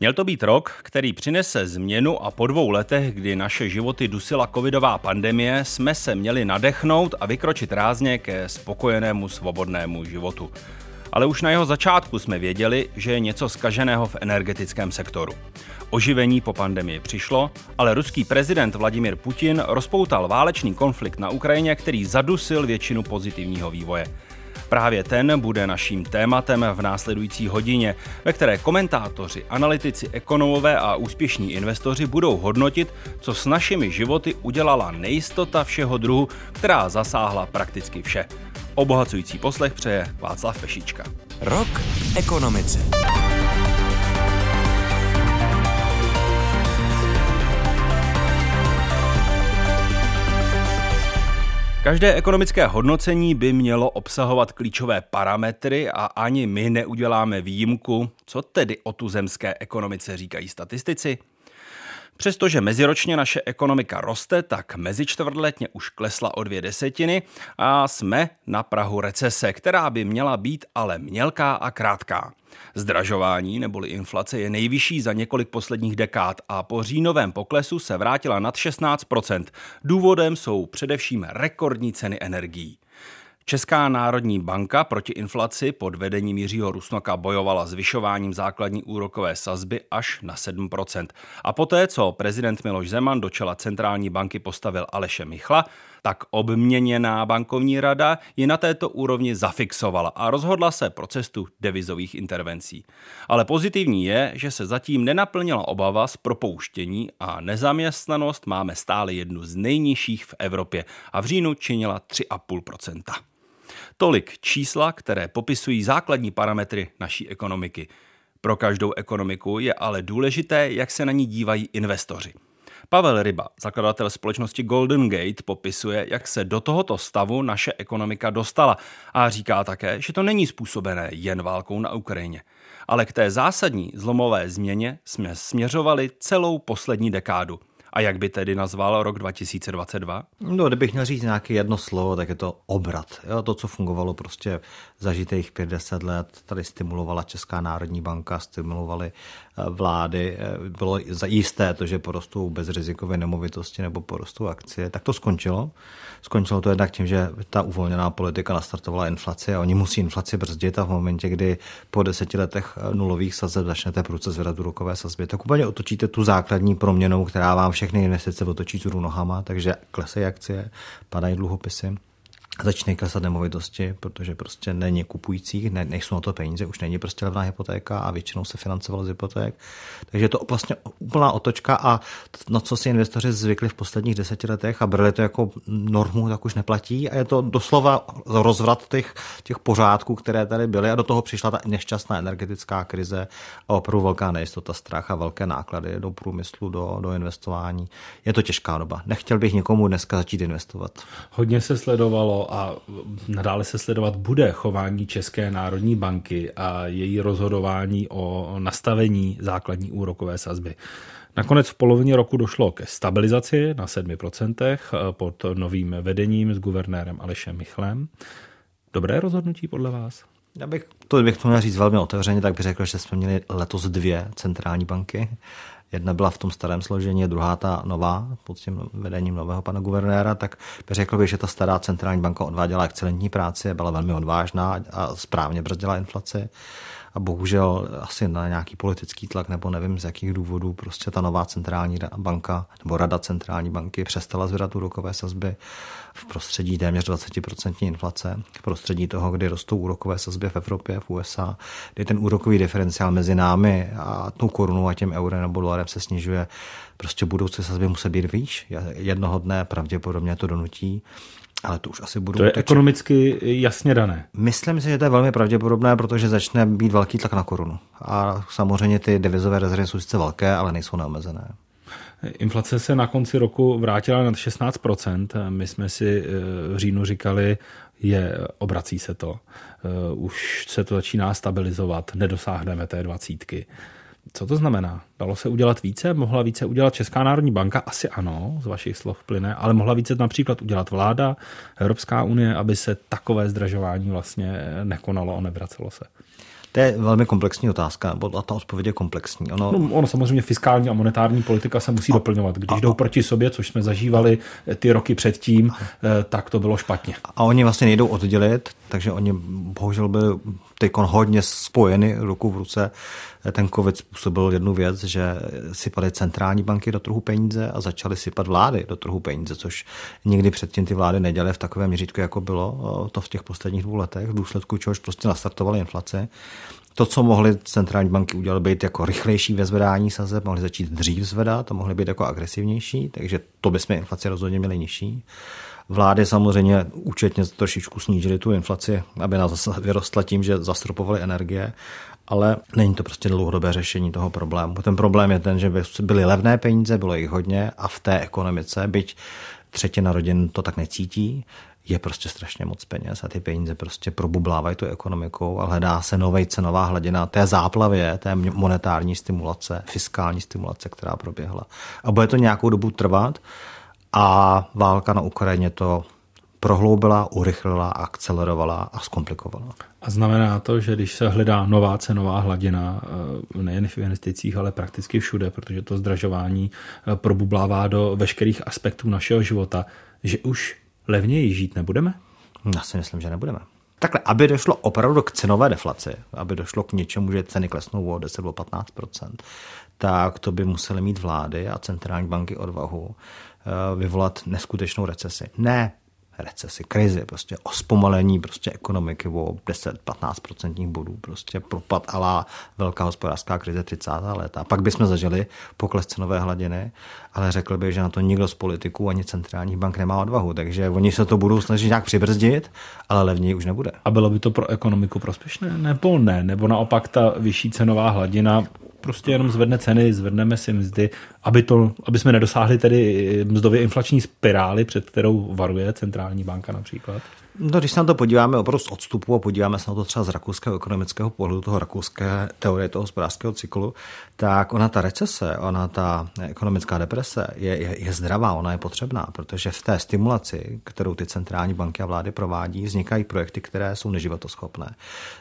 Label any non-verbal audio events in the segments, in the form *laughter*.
Měl to být rok, který přinese změnu a po dvou letech, kdy naše životy dusila covidová pandemie, jsme se měli nadechnout a vykročit rázně ke spokojenému svobodnému životu. Ale už na jeho začátku jsme věděli, že je něco skaženého v energetickém sektoru. Oživení po pandemii přišlo, ale ruský prezident Vladimir Putin rozpoutal válečný konflikt na Ukrajině, který zadusil většinu pozitivního vývoje. Právě ten bude naším tématem v následující hodině, ve které komentátoři, analytici, ekonomové a úspěšní investoři budou hodnotit, co s našimi životy udělala nejistota všeho druhu, která zasáhla prakticky vše. Obohacující poslech přeje Václav Pešička. Rok ekonomice. Každé ekonomické hodnocení by mělo obsahovat klíčové parametry a ani my neuděláme výjimku. Co tedy o tuzemské ekonomice říkají statistici? Přestože meziročně naše ekonomika roste, tak mezičtvrtletně už klesla o dvě desetiny a jsme na Prahu recese, která by měla být ale mělká a krátká. Zdražování neboli inflace je nejvyšší za několik posledních dekád a po říjnovém poklesu se vrátila nad 16% Důvodem jsou především rekordní ceny energií. Česká národní banka proti inflaci pod vedením Jiřího Rusnoka bojovala zvyšováním základní úrokové sazby až na 7%. A poté, co prezident Miloš Zeman do čela centrální banky postavil Aleše Michla, tak obměněná bankovní rada ji na této úrovni zafixovala a rozhodla se pro cestu devizových intervencí. Ale pozitivní je, že se zatím nenaplnila obava z propouštění a nezaměstnanost máme stále jednu z nejnižších v Evropě a v říjnu činila 3,5%. Tolik čísla, které popisují základní parametry naší ekonomiky. Pro každou ekonomiku je ale důležité, jak se na ní dívají investoři. Pavel Ryba, zakladatel společnosti Golden Gate, popisuje, jak se do tohoto stavu naše ekonomika dostala a říká také, že to není způsobené jen válkou na Ukrajině. Ale k té zásadní zlomové změně jsme směřovali celou poslední dekádu – a jak by tedy nazval rok 2022? No, kdybych měl říct nějaké jedno slovo, tak je to obrat. Jo, to, co fungovalo prostě zažitých 50 let, tady stimulovala Česká národní banka, stimulovaly eh, vlády, eh, bylo jisté to, že porostou bezrizikové nemovitosti nebo porostou akcie, tak to skončilo. Skončilo to jednak tím, že ta uvolněná politika nastartovala inflaci a oni musí inflaci brzdit a v momentě, kdy po deseti letech eh, nulových sazeb začnete průce zvedat úrokové sazby, tak úplně otočíte tu základní proměnou, která vám všechny investice otočí tu nohama, takže klesají akcie, padají dluhopisy začne klesat nemovitosti, protože prostě není kupujících, ne, nejsou na to peníze, už není prostě levná hypotéka a většinou se financovalo z hypoték. Takže je to vlastně úplná otočka a na co si investoři zvykli v posledních deseti letech a brali to jako normu, tak už neplatí a je to doslova rozvrat těch, těch pořádků, které tady byly a do toho přišla ta nešťastná energetická krize a opravdu velká nejistota, strach a velké náklady do průmyslu, do, do investování. Je to těžká doba. Nechtěl bych někomu dneska začít investovat. Hodně se sledovalo a nadále se sledovat bude chování České národní banky a její rozhodování o nastavení základní úrokové sazby. Nakonec v polovině roku došlo ke stabilizaci na 7% eh, pod novým vedením s guvernérem Alešem Michlem. Dobré rozhodnutí podle vás? Já bych to, bych to měl říct velmi otevřeně, tak bych řekl, že jsme měli letos dvě centrální banky Jedna byla v tom starém složení, druhá ta nová, pod tím vedením nového pana guvernéra, tak bych řekl bych, že ta stará centrální banka odváděla excelentní práci, byla velmi odvážná a správně brzdila inflaci a bohužel asi na nějaký politický tlak nebo nevím z jakých důvodů prostě ta nová centrální banka nebo rada centrální banky přestala zvedat úrokové sazby v prostředí téměř 20% inflace, v prostředí toho, kdy rostou úrokové sazby v Evropě, v USA, kdy ten úrokový diferenciál mezi námi a tou korunou a tím eurem nebo dolarem se snižuje, prostě budoucí sazby musí být výš. Jednoho dne pravděpodobně to donutí ale to už asi budou... To je točit. ekonomicky jasně dané. Myslím si, že to je velmi pravděpodobné, protože začne být velký tlak na korunu. A samozřejmě ty devizové rezervy jsou sice velké, ale nejsou neomezené. Inflace se na konci roku vrátila na 16%. My jsme si eh, v říjnu říkali, je, obrací se to. Eh, už se to začíná stabilizovat, nedosáhneme té dvacítky. Co to znamená? Dalo se udělat více? Mohla více udělat Česká národní banka? Asi ano, z vašich slov plyne, ale mohla více například udělat vláda, Evropská unie, aby se takové zdražování vlastně nekonalo a nevracelo se. To je velmi komplexní otázka, nebo ta odpověď je komplexní. Ono, no, ono samozřejmě fiskální a monetární politika se musí a, doplňovat. Když a, jdou proti sobě, což jsme zažívali ty roky předtím, a, tak to bylo špatně. A oni vlastně nejdou oddělit, takže oni bohužel byli teď hodně spojeny ruku v ruce. Ten covid způsobil jednu věc, že sypaly centrální banky do trhu peníze a začaly sypat vlády do trhu peníze, což nikdy předtím ty vlády nedělaly v takovém měřítku, jako bylo to v těch posledních dvou letech, v důsledku čehož prostě nastartovaly inflace. To, co mohly centrální banky udělat, být jako rychlejší ve zvedání sazeb, mohly začít dřív zvedat a mohly být jako agresivnější, takže to bychom inflaci rozhodně měli nižší. Vlády samozřejmě účetně trošičku snížily tu inflaci, aby nás zase vyrostla tím, že zastropovaly energie, ale není to prostě dlouhodobé řešení toho problému. Ten problém je ten, že byly levné peníze, bylo jich hodně a v té ekonomice, byť třetina rodin to tak necítí, je prostě strašně moc peněz a ty peníze prostě probublávají tu ekonomikou a hledá se nový cenová hladina té záplavě, té monetární stimulace, fiskální stimulace, která proběhla. A bude to nějakou dobu trvat a válka na Ukrajině to prohloubila, urychlila, akcelerovala a zkomplikovala. A znamená to, že když se hledá nová cenová hladina, eh, nejen v investicích, ale prakticky všude, protože to zdražování eh, probublává do veškerých aspektů našeho života, že už levněji žít nebudeme? Já si myslím, že nebudeme. Takhle, aby došlo opravdu k cenové deflaci, aby došlo k něčemu, že ceny klesnou o 10 15% tak to by musely mít vlády a centrální banky odvahu eh, vyvolat neskutečnou recesi. Ne recesi, krizi, prostě o zpomalení prostě ekonomiky o 10-15% bodů, prostě propad alá velká hospodářská krize 30. léta. A pak bychom zažili pokles cenové hladiny, ale řekl bych, že na to nikdo z politiků ani centrálních bank nemá odvahu, takže oni se to budou snažit nějak přibrzdit, ale levněji už nebude. A bylo by to pro ekonomiku prospěšné? Nebo ne? Nebo naopak ta vyšší cenová hladina prostě jenom zvedne ceny, zvedneme si mzdy, aby, to, aby jsme nedosáhli tedy mzdově inflační spirály, před kterou varuje centrální banka například? No, když se na to podíváme opravdu z odstupu a podíváme se na to třeba z rakouského ekonomického pohledu, toho rakouské teorie toho hospodářského cyklu, tak ona ta recese, ona ta ekonomická deprese je, je, je zdravá, ona je potřebná, protože v té stimulaci, kterou ty centrální banky a vlády provádí, vznikají projekty, které jsou neživotoschopné.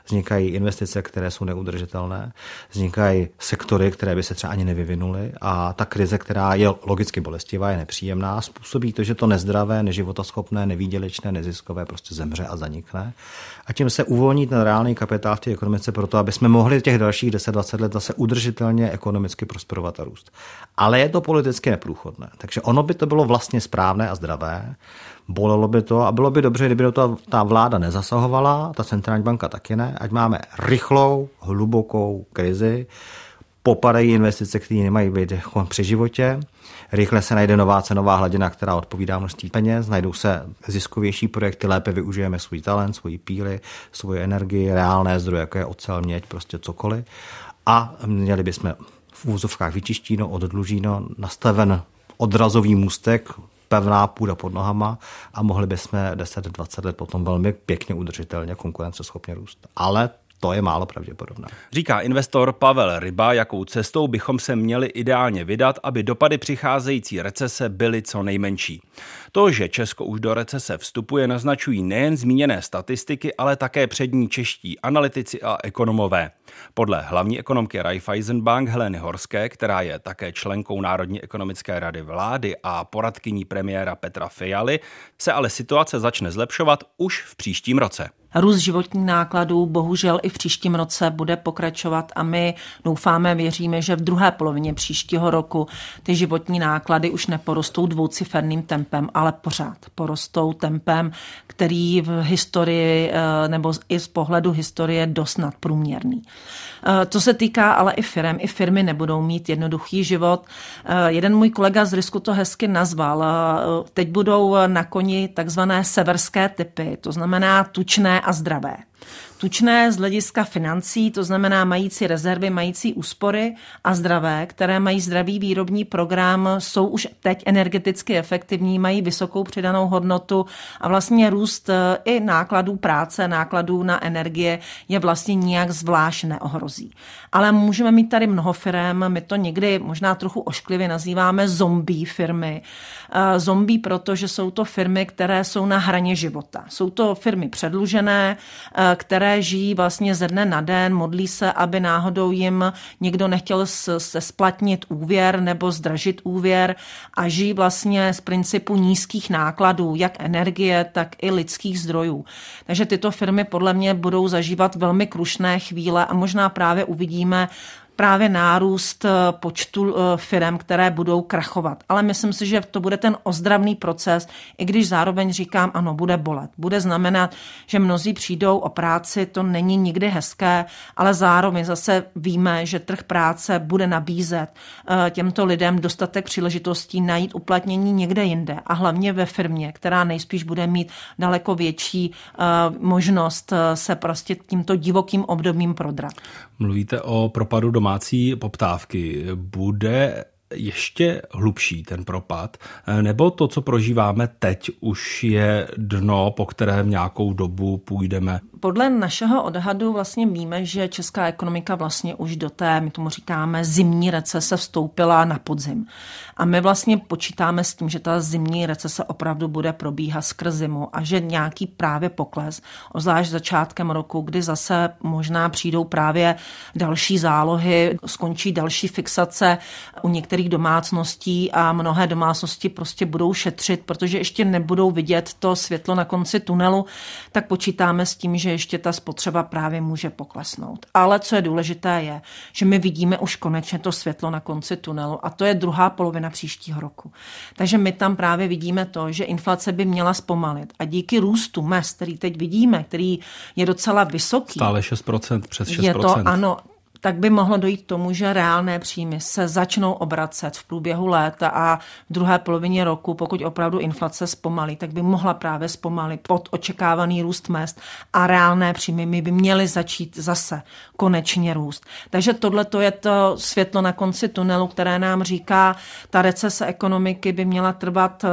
Vznikají investice, které jsou neudržitelné, vznikají sektory, které by se třeba ani nevyvinuly. A ta krize, která je logicky bolestivá, je nepříjemná, způsobí to, že to nezdravé, neživotoschopné, nevýdělečné, neziskové prostě prostě zemře a zanikne. A tím se uvolní ten reálný kapitál v té ekonomice proto, aby jsme mohli těch dalších 10-20 let zase udržitelně ekonomicky prosperovat a růst. Ale je to politicky neprůchodné. Takže ono by to bylo vlastně správné a zdravé. Bolelo by to a bylo by dobře, kdyby do toho ta vláda nezasahovala, ta centrální banka taky ne, ať máme rychlou, hlubokou krizi, popadají investice, které nemají být při životě rychle se najde nová cenová hladina, která odpovídá množství peněz, najdou se ziskovější projekty, lépe využijeme svůj talent, svoji píly, svoji energii, reálné zdroje, jako je ocel, měď, prostě cokoliv. A měli bychom v úzovkách vyčištíno, oddlužíno, nastaven odrazový můstek, pevná půda pod nohama a mohli bychom 10-20 let potom velmi pěkně udržitelně konkurenceschopně růst. Ale to je málo pravděpodobné. Říká investor Pavel Ryba, jakou cestou bychom se měli ideálně vydat, aby dopady přicházející recese byly co nejmenší. To, že Česko už do recese vstupuje, naznačují nejen zmíněné statistiky, ale také přední čeští analytici a ekonomové. Podle hlavní ekonomky Raiffeisenbank Heleny Horské, která je také členkou Národní ekonomické rady vlády a poradkyní premiéra Petra Fialy, se ale situace začne zlepšovat už v příštím roce. Růst životních nákladů bohužel i v příštím roce bude pokračovat a my doufáme, věříme, že v druhé polovině příštího roku ty životní náklady už neporostou dvouciferným tempem, ale pořád porostou tempem, který v historii eh, nebo i z pohledu historie dost nadprůměrný. Eh, to se týká ale i firm. I firmy nebudou mít jednoduchý život. Eh, jeden můj kolega z Risku to hezky nazval. Teď budou na koni takzvané severské typy, to znamená tučné a zdravé tučné z hlediska financí, to znamená mající rezervy, mající úspory a zdravé, které mají zdravý výrobní program, jsou už teď energeticky efektivní, mají vysokou přidanou hodnotu a vlastně růst e, i nákladů práce, nákladů na energie je vlastně nijak zvlášť neohrozí. Ale můžeme mít tady mnoho firm, my to někdy možná trochu ošklivě nazýváme zombie firmy. E, zombie, protože jsou to firmy, které jsou na hraně života. Jsou to firmy předlužené, e, které žijí vlastně ze dne na den, modlí se, aby náhodou jim někdo nechtěl se splatnit úvěr nebo zdražit úvěr a žijí vlastně z principu nízkých nákladů, jak energie, tak i lidských zdrojů. Takže tyto firmy podle mě budou zažívat velmi krušné chvíle a možná právě uvidíme právě nárůst eh, počtu eh, firm, které budou krachovat. Ale myslím si, že to bude ten ozdravný proces, i když zároveň říkám, ano, bude bolet. Bude znamenat, že mnozí přijdou o práci, to není nikdy hezké, ale zároveň zase víme, že trh práce bude nabízet eh, těmto lidem dostatek příležitostí najít uplatnění někde jinde a hlavně ve firmě, která nejspíš bude mít daleko větší možnost se prostě tímto divokým obdobím prodrat. Mluvíte o propadu domácí poptávky. Bude ještě hlubší ten propad, nebo to, co prožíváme teď, už je dno, po kterém nějakou dobu půjdeme? Podle našeho odhadu vlastně víme, že česká ekonomika vlastně už do té, my tomu říkáme, zimní recese vstoupila na podzim. A my vlastně počítáme s tím, že ta zimní recese opravdu bude probíhat skrz zimu a že nějaký právě pokles, ozvlášť začátkem roku, kdy zase možná přijdou právě další zálohy, skončí další fixace u některých domácností a mnohé domácnosti prostě budou šetřit, protože ještě nebudou vidět to světlo na konci tunelu, tak počítáme s tím, že ještě ta spotřeba právě může poklesnout. Ale co je důležité je, že my vidíme už konečně to světlo na konci tunelu a to je druhá polovina příštího roku. Takže my tam právě vidíme to, že inflace by měla zpomalit a díky růstu mest, který teď vidíme, který je docela vysoký. Stále 6%, přes 6%. Je to, ano, tak by mohlo dojít k tomu, že reálné příjmy se začnou obracet v průběhu léta a v druhé polovině roku, pokud opravdu inflace zpomalí, tak by mohla právě zpomalit pod očekávaný růst mest a reálné příjmy by měly začít zase konečně růst. Takže tohle to je to světlo na konci tunelu, které nám říká, ta recese ekonomiky by měla trvat eh,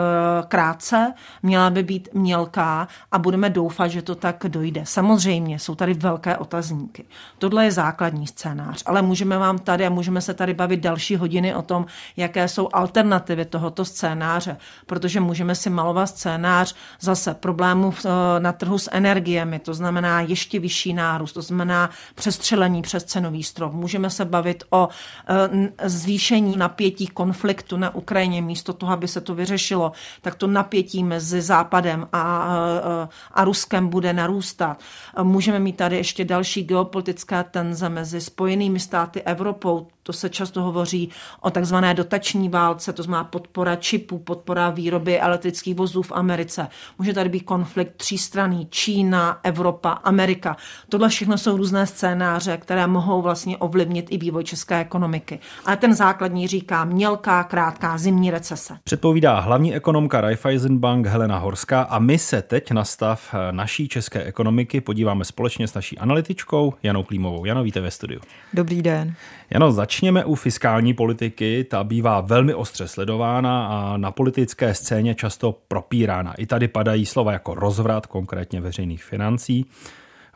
krátce, měla by být mělká a budeme doufat, že to tak dojde. Samozřejmě jsou tady velké otazníky. Tohle je základní scéna scénář, ale můžeme vám tady a můžeme se tady bavit další hodiny o tom, jaké jsou alternativy tohoto scénáře, protože můžeme si malovat scénář zase problémů eh, na trhu s energiemi, to znamená ještě vyšší nárůst, to znamená přestřelení přes cenový strop. Můžeme se bavit o eh, zvýšení napětí konfliktu na Ukrajině, místo toho, aby se to vyřešilo, tak to napětí mezi Západem a, a, eh, a Ruskem bude narůstat. Můžeme mít tady ještě další geopolitické tenze mezi Spojenými Spojenými státy, Evropou, to se často hovoří o takzvané dotační válce, to znamená podpora čipů, podpora výroby elektrických vozů v Americe. Může tady být konflikt třístraný Čína, Evropa, Amerika. Tohle všechno jsou různé scénáře, které mohou vlastně ovlivnit i vývoj české ekonomiky. Ale ten základní říká mělká, krátká zimní recese. Předpovídá hlavní ekonomka Raiffeisen Bank Helena Horská a my se teď na stav naší české ekonomiky podíváme společně s naší analytičkou Janou Klímovou. Jano, víte ve studiu. Dobrý den. Jano, začněme u fiskální politiky. Ta bývá velmi ostře sledována a na politické scéně často propírána. I tady padají slova jako rozvrat, konkrétně veřejných financí.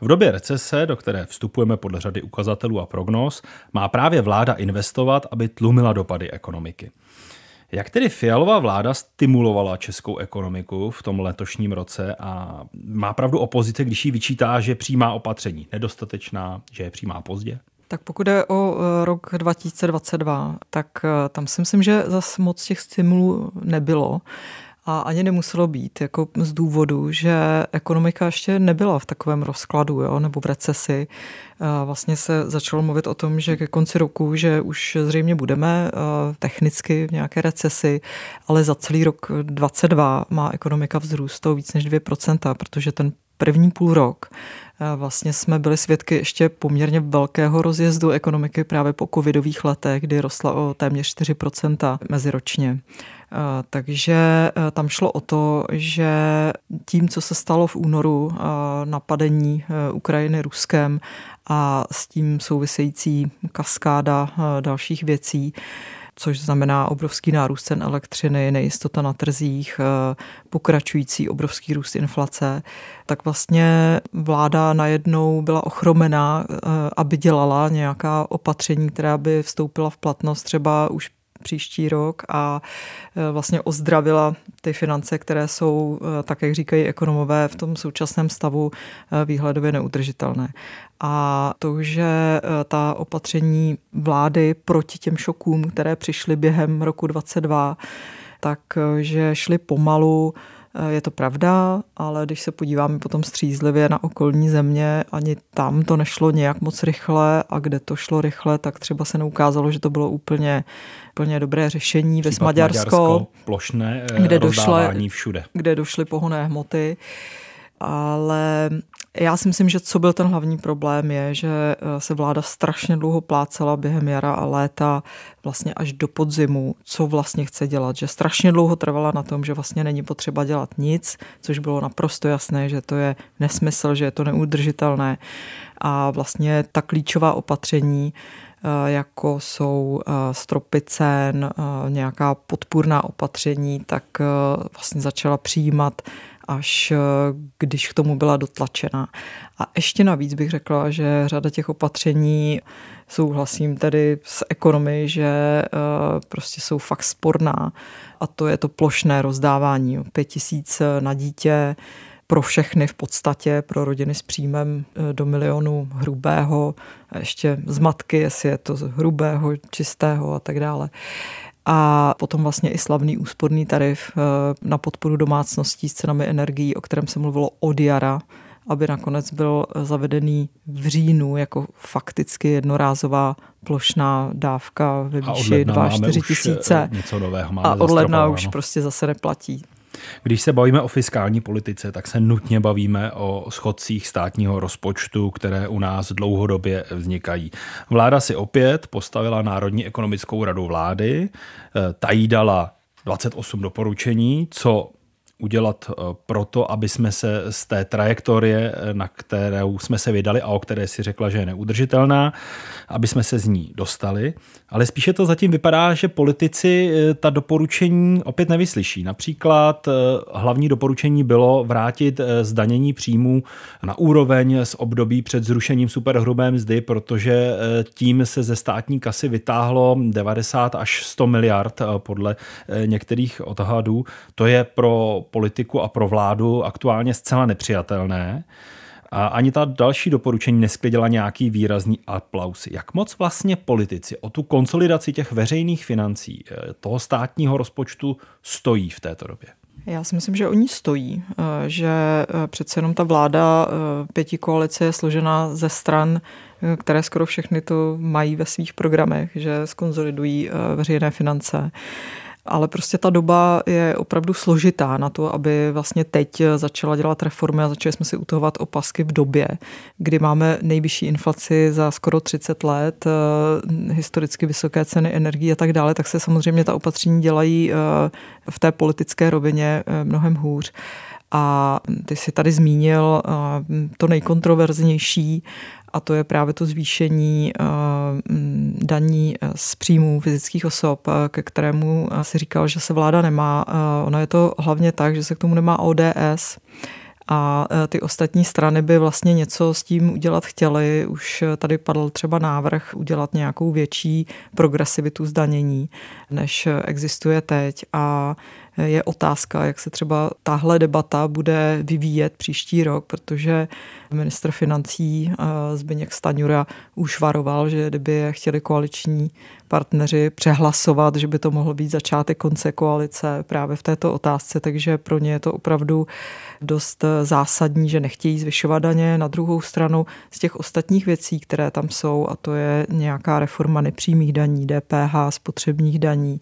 V době recese, do které vstupujeme podle řady ukazatelů a prognóz, má právě vláda investovat, aby tlumila dopady ekonomiky. Jak tedy Fialová vláda stimulovala českou ekonomiku v tom letošním roce a má pravdu opozice, když jí vyčítá, že přijímá opatření nedostatečná, že je přijímá pozdě? Tak pokud je o e, rok 2022, tak e, tam si myslím, že zase moc těch stimulů nebylo a ani nemuselo být, jako z důvodu, že ekonomika ještě nebyla v takovém rozkladu jo, nebo v recesi. Vlastně se začalo mluvit o tom, že ke konci roku, že už zřejmě budeme technicky v nějaké recesi, ale za celý rok 2022 má ekonomika vzrůst o víc než 2%, protože ten první půl rok vlastně jsme byli svědky ještě poměrně velkého rozjezdu ekonomiky právě po covidových letech, kdy rostla o téměř 4% meziročně. Takže tam šlo o to, že tím, co se stalo v únoru, napadení Ukrajiny Ruskem a s tím související kaskáda dalších věcí, což znamená obrovský nárůst cen elektřiny, nejistota na trzích, eh, pokračující obrovský růst inflace, tak vlastně vláda najednou byla ochromená, eh, aby dělala nějaká opatření, která by vstoupila v platnost třeba už příští rok a vlastně ozdravila ty finance, které jsou, tak jak říkají ekonomové, v tom současném stavu výhledově neudržitelné. A to, že ta opatření vlády proti těm šokům, které přišly během roku 22, takže šly pomalu, je to pravda, ale když se podíváme potom střízlivě na okolní země, ani tam to nešlo nějak moc rychle a kde to šlo rychle, tak třeba se neukázalo, že to bylo úplně, úplně dobré řešení. Ve Maďarsko, Maďarsko, plošné eh, kde došly, všude. Kde došly pohonné hmoty ale já si myslím, že co byl ten hlavní problém je, že eh, se vláda strašně dlouho plácela během jara a léta vlastně až do podzimu, co vlastně chce dělat, že strašně dlouho trvala na tom, že vlastně není potřeba dělat nic, což bylo naprosto jasné, že to je nesmysl, že je to neudržitelné. A vlastně ta klíčová opatření eh, jako jsou eh, stropy cen, nějaká podpůrná opatření, tak vlastně začala přijímat až eh, když k tomu byla dotlačena. A ještě navíc bych řekla, že řada těch opatření souhlasím tedy s ekonomy, že eh, prostě jsou fakt sporná a to je to plošné rozdávání. Pět tisíc na dítě pro všechny v podstatě, pro rodiny s příjmem eh, do milionu hrubého, ještě z matky, jestli je to z hrubého, čistého a tak dále a potom vlastně i slavný úsporný tarif eh, na podporu domácností s cenami energií, o kterém se mluvilo od jara, aby nakonec byl zavedený v říjnu jako fakticky jednorázová plošná dávka ve výši 2-4 eh, tisíce. Něco nového a od ledna už prostě zase neplatí. Když se bavíme o fiskální politice, tak se nutně bavíme o schodcích státního rozpočtu, které u nás dlouhodobě vznikají. Vláda si opět postavila Národní ekonomickou radu vlády, eh, ta jí dala 28 doporučení, co udělat eh, proto, aby jsme se z té trajektorie, eh, na kterou jsme se vydali a o které si řekla, že je neudržitelná, aby jsme se z ní dostali. Ale spíše to zatím vypadá, že politici eh, ta doporučení opět nevyslyší. Například hlavní doporučení bylo vrátit zdanění příjmů na úroveň z období před zrušením superhrubé mzdy, protože tím se ze státní kasy vytáhlo 90 až 100 miliard podle některých odhadů. To je pro politiku a pro vládu aktuálně zcela nepřijatelné. A ani ta další doporučení nesklidila nějaký výrazný aplaus. Jak moc vlastně politici o tu konsolidaci těch veřejných financí, eh, toho státního rozpočtu stojí v této době? Já si myslím, že oni stojí, eh, že eh, přece jenom ta vláda pěti koalice je složena ze stran, které skoro všechny to mají ve svých programech, že skonzolidují veřejné finance ale prostě ta doba je opravdu složitá na to, aby vlastně teď začala dělat reformy a začali jsme si utahovat opasky v době, kdy máme nejvyšší inflaci za skoro 30 let, eh, historicky vysoké ceny energii a tak dále, tak se samozřejmě ta opatření dělají eh, v té politické rovině eh, mnohem hůř. A ty si tady zmínil to nejkontroverznější, a to je právě to zvýšení daní eh, z příjmů fyzických osob, eh, ke kterému si říkal, že se vláda nemá. Ono je to hlavně tak, že se k tomu nemá ODS, a ty ostatní strany by vlastně něco s tím udělat chtěly. Už tady padl třeba návrh udělat nějakou větší progresivitu zdanění, než existuje teď. A je otázka, jak se třeba tahle debata bude vyvíjet příští rok, protože ministr financí eh, Zbyněk Staňura už varoval, že kdyby je chtěli koaliční partneři přehlasovat, že by to mohl být začátek konce koalice právě v této otázce, takže pro ně je to opravdu dost zásadní, že nechtějí zvyšovat daně. Na druhou stranu z těch ostatních věcí, které tam jsou, a to je nějaká reforma nepřímých daní, DPH, spotřebních daní,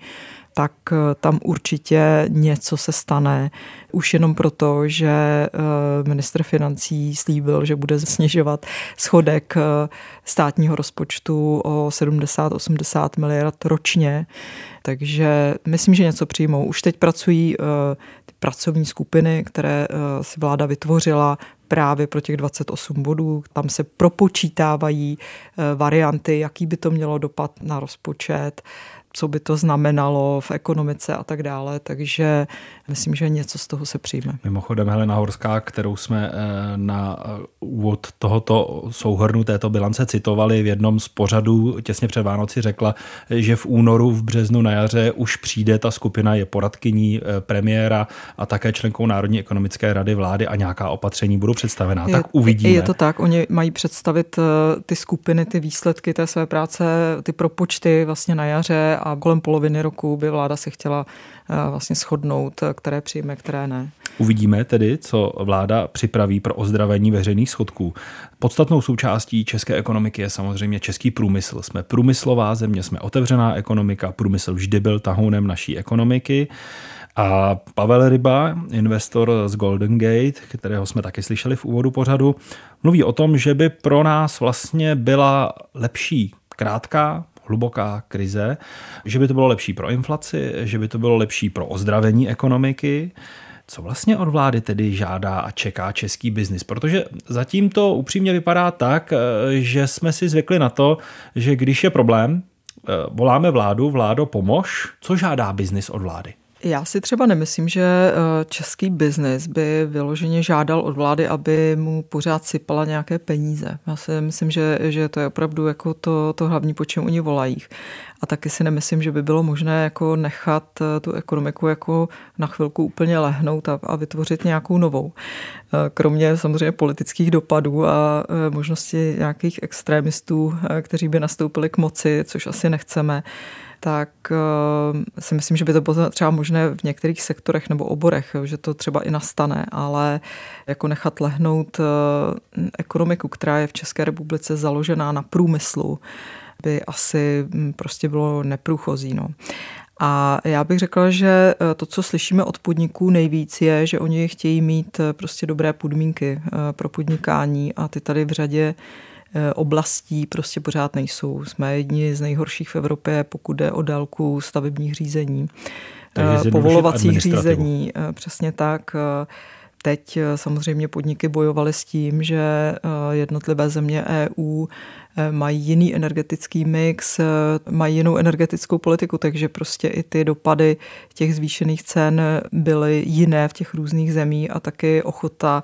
tak eh, tam určitě něco se stane. Už jenom proto, že eh, ministr financí slíbil, že bude snižovat schodek eh, státního rozpočtu o 70-80 miliard ročně. Takže myslím, že něco přijmou. Už teď pracují ty pracovní skupiny, které si vláda vytvořila právě pro těch 28 bodů. Tam se propočítávají varianty, jaký by to mělo dopad na rozpočet co by to znamenalo v ekonomice a tak dále, takže myslím, že něco z toho se přijme. Mimochodem Helena Horská, kterou jsme eh, na eh, úvod tohoto souhrnu této bilance citovali v jednom z pořadů těsně před Vánoci, řekla, že v únoru, v březnu na jaře už přijde ta skupina, je poradkyní eh, premiéra a také členkou Národní ekonomické rady vlády a nějaká opatření budou představená. Je, tak uvidíme. Je to tak, oni mají představit ty skupiny, ty výsledky té své práce, ty propočty vlastně na jaře a kolem poloviny roku by vláda se chtěla eh, vlastně shodnout, které přijme, které ne. Uvidíme tedy, co vláda připraví pro ozdravení veřejných schodků. Podstatnou součástí české ekonomiky je samozřejmě český průmysl. Jsme průmyslová země, jsme otevřená ekonomika, průmysl vždy byl tahounem naší ekonomiky. A Pavel Ryba, investor z Golden Gate, kterého jsme taky slyšeli v úvodu pořadu, mluví o tom, že by pro nás vlastně byla lepší krátká, hluboká krize, že by to bylo lepší pro inflaci, že by to bylo lepší pro ozdravení ekonomiky. Co vlastně od vlády tedy žádá a čeká český biznis? Protože zatím to upřímně vypadá tak, že jsme si zvykli na to, že když je problém, voláme vládu, vládo pomož, co žádá biznis od vlády? Já si třeba nemyslím, že eh, český biznis by vyloženě žádal od vlády, aby mu pořád sypala nějaké peníze. Já si myslím, že, že to je opravdu jako to, to hlavní, po čem oni volají. A taky si nemyslím, že by bylo možné jako nechat eh, tu ekonomiku jako na chvilku úplně lehnout a, a vytvořit nějakou novou. Eh, kromě samozřejmě politických dopadů a možnosti nějakých extrémistů, kteří by nastoupili k moci, což asi nechceme, tak eh, si myslím, že by to bylo třeba možné v některých sektorech nebo oborech, že to třeba i nastane, ale jako nechat lehnout eh, ekonomiku, která je v České republice založená na průmyslu, by asi hm, prostě bylo neprůchozí. No. A já bych řekla, že eh, to, co slyšíme od podniků nejvíc, je, že oni chtějí mít prostě dobré podmínky pro podnikání a ty tady v řadě oblastí prostě pořád nejsou. Jsme jedni z nejhorších v Evropě, pokud jde o délku stavebních řízení, eh, povolovacích řízení, eh, přesně tak. Teď samozřejmě podniky bojovaly s tím, že jednotlivé země EU mají jiný energetický mix, mají jinou energetickou politiku, takže prostě i ty dopady těch zvýšených cen byly jiné v těch různých zemích a taky ochota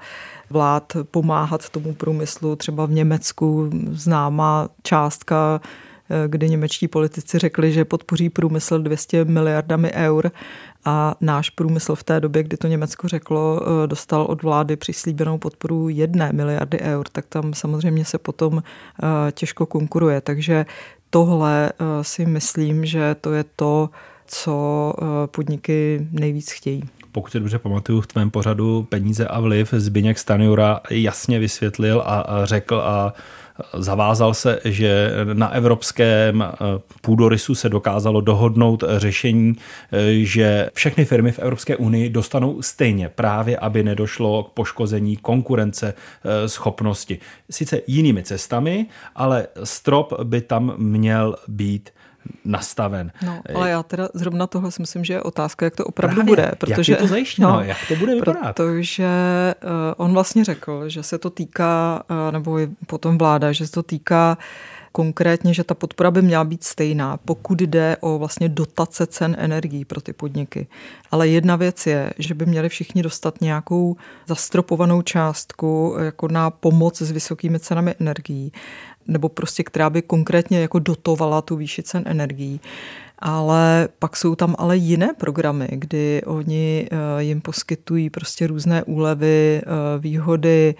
vlád pomáhat tomu průmyslu. Třeba v Německu známá částka, eh, kdy němečtí politici řekli, že podpoří průmysl 200 miliardami eur a náš průmysl v té době, kdy to Německo řeklo, eh, dostal od vlády přislíbenou podporu jedné miliardy eur, tak tam samozřejmě se potom eh, těžko konkuruje. Takže tohle si myslím, že to je to, co podniky nejvíc chtějí pokud se dobře pamatuju, v tvém pořadu Peníze a vliv Zbyněk Stanjura jasně vysvětlil a řekl a zavázal se, že na evropském eh, půdorysu se dokázalo dohodnout řešení, eh, že všechny firmy v Evropské unii dostanou stejně, právě aby nedošlo k poškození konkurence eh, schopnosti. Sice jinými cestami, ale strop by tam měl být nastaven. No, ale já teda zrovna tohle si myslím, že je otázka, jak to opravdu Právě, bude. Protože, jak je to zajištěno, no, jak to bude vypadat? Protože uh, on vlastně řekl, že se to týká, uh, nebo potom vláda, že se to týká konkrétně, že ta podpora by měla být stejná, pokud jde o vlastně dotace cen energií pro ty podniky. Ale jedna věc je, že by měli všichni dostat nějakou zastropovanou částku jako na pomoc s vysokými cenami energií nebo prostě která by konkrétně jako dotovala tu výši cen energií. Ale pak jsou tam ale jiné programy, kdy oni eh, jim poskytují prostě různé úlevy, eh, výhody,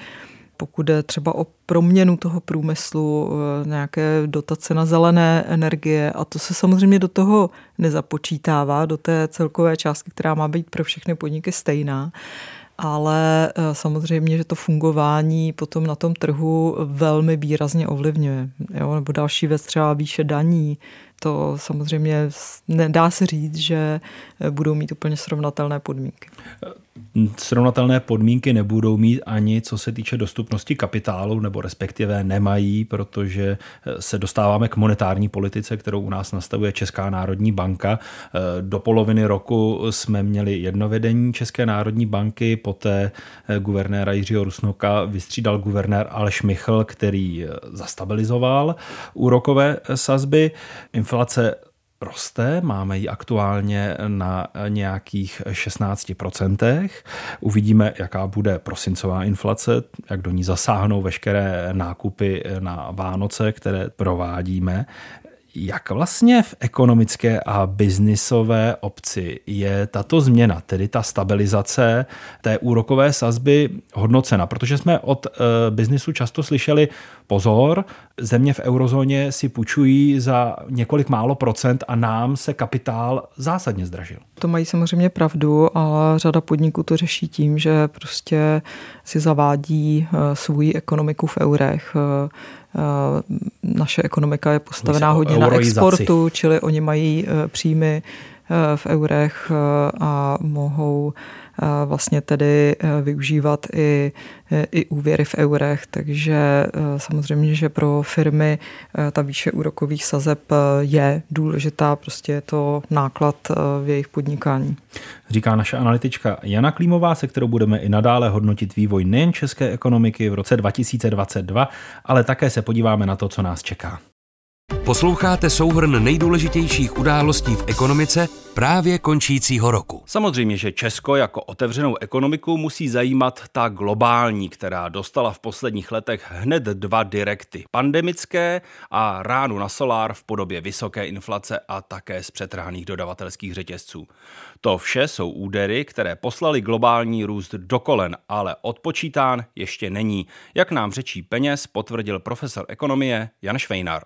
pokud jde třeba o proměnu toho průmyslu, eh, nějaké dotace na zelené energie a to se samozřejmě do toho nezapočítává, do té celkové částky, která má být pro všechny podniky stejná ale eh, samozřejmě, že to fungování potom na tom trhu velmi výrazně ovlivňuje. Jo? Nebo další věc třeba výše daní, to samozřejmě nedá se říct, že eh, budou mít úplně srovnatelné podmínky. Srovnatelné podmínky nebudou mít ani co se týče dostupnosti kapitálu, nebo respektive nemají, protože eh, se dostáváme k monetární politice, kterou u nás nastavuje Česká národní banka. Eh, do poloviny roku jsme měli jedno vedení České národní banky, poté guvernéra Jiřího Rusnoka vystřídal guvernér Aleš Michl, který zastabilizoval úrokové sazby inflace roste, máme ji aktuálně na nějakých 16%. Uvidíme, jaká bude prosincová inflace, jak do ní zasáhnou veškeré nákupy na Vánoce, které provádíme. Jak vlastně v ekonomické a biznisové obci je tato změna, tedy ta stabilizace té úrokové sazby hodnocena? Protože jsme od e, biznisu často slyšeli pozor, země v eurozóně si půjčují za několik málo procent a nám se kapitál zásadně zdražil. To mají samozřejmě pravdu, ale řada podniků to řeší tím, že prostě si zavádí e, svou ekonomiku v eurech e, naše ekonomika je postavená hodně na exportu, čili oni mají e, příjmy e, v eurech a mohou vlastně tedy využívat i, i úvěry v eurech, takže samozřejmě, že pro firmy ta výše úrokových sazeb je důležitá, prostě je to náklad v jejich podnikání. Říká naše analytička Jana Klímová, se kterou budeme i nadále hodnotit vývoj nejen české ekonomiky v roce 2022, ale také se podíváme na to, co nás čeká. Posloucháte souhrn nejdůležitějších událostí v ekonomice právě končícího roku. Samozřejmě, že Česko jako otevřenou ekonomiku musí zajímat ta globální, která dostala v posledních letech hned dva direkty. Pandemické a ránu na solár v podobě vysoké inflace a také z přetrhaných dodavatelských řetězců. To vše jsou údery, které poslali globální růst do kolen, ale odpočítán ještě není. Jak nám řečí peněz, potvrdil profesor ekonomie Jan Švejnar.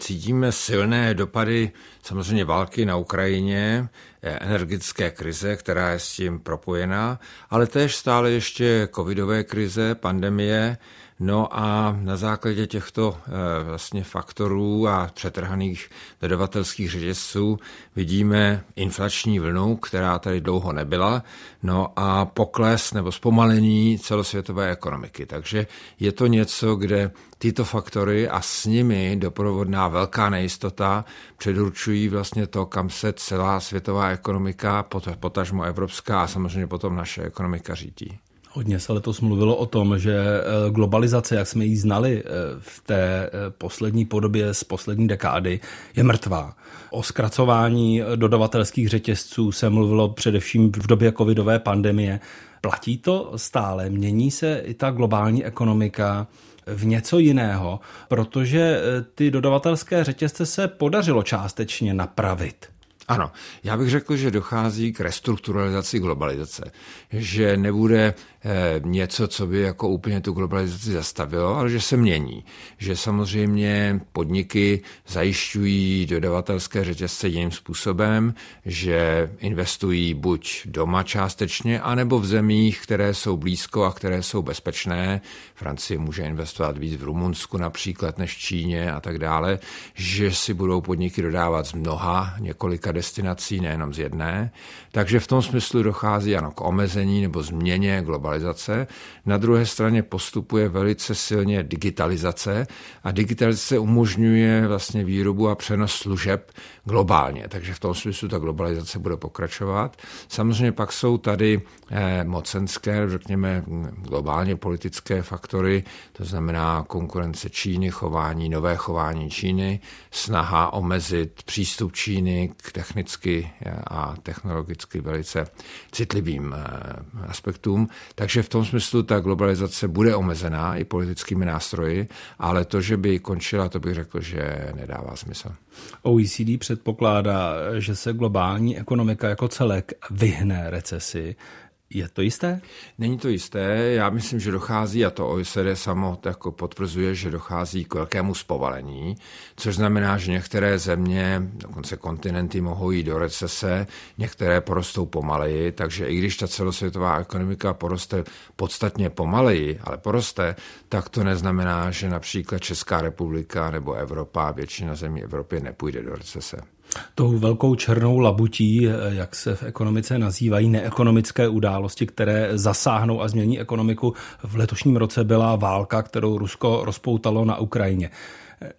Cítíme silné dopady samozřejmě války na Ukrajině, eh, energetické krize, která je s tím propojená, ale též stále ještě covidové krize, pandemie, No a na základě těchto eh, vlastně faktorů a přetrhaných dodavatelských řetězců vidíme inflační vlnu, která tady dlouho nebyla, no a pokles nebo zpomalení celosvětové ekonomiky. Takže je to něco, kde tyto faktory a s nimi doprovodná velká nejistota předurčují vlastně to, kam se celá světová ekonomika, potažmo evropská a samozřejmě potom naše ekonomika řídí. Hodně se letos mluvilo o tom, že eh, globalizace, jak jsme ji znali eh, v té eh, poslední podobě z poslední dekády, je mrtvá. O zkracování dodavatelských řetězců se mluvilo především v době covidové pandemie. Platí to stále? Mění se i ta globální ekonomika? v něco jiného, protože ty dodavatelské řetězce se podařilo částečně napravit. Ano, já bych řekl, že dochází k restrukturalizaci globalizace, že nebude něco, co by jako úplně tu globalizaci zastavilo, ale že se mění. Že samozřejmě podniky zajišťují dodavatelské řetězce jiným způsobem, že investují buď doma částečně, anebo v zemích, které jsou blízko a které jsou bezpečné. Francie může investovat víc v Rumunsku například než v Číně a tak dále, že si budou podniky dodávat z mnoha několika destinací, nejenom z jedné. Takže v tom smyslu dochází ano k omezení nebo změně globalizace. Na druhé straně postupuje velice silně digitalizace a digitalizace umožňuje vlastně výrobu a přenos služeb globálně. Takže v tom smyslu ta globalizace bude pokračovat. Samozřejmě pak jsou tady eh, mocenské, řekněme globálně politické faktory, to znamená konkurence Číny, chování, nové chování Číny, snaha omezit přístup Číny k technicky a technologicky velice citlivým eh, aspektům. Takže v tom smyslu ta globalizace bude omezená i politickými nástroji, ale to, že by končila, to bych řekl, že nedává smysl. OECD předpokládá, že se globální ekonomika jako celek vyhne recesi. Je to jisté? Není to jisté. Já myslím, že dochází, a to OECD samo jako potvrzuje, že dochází k velkému zpovalení, což znamená, že některé země, dokonce kontinenty, mohou jít do recese, některé porostou pomaleji, takže i když ta celosvětová ekonomika poroste podstatně pomaleji, ale poroste, tak to neznamená, že například Česká republika nebo Evropa, většina zemí Evropy nepůjde do recese. Tou velkou černou labutí, jak se v ekonomice nazývají neekonomické události, které zasáhnou a změní ekonomiku, v letošním roce byla válka, kterou Rusko rozpoutalo na Ukrajině.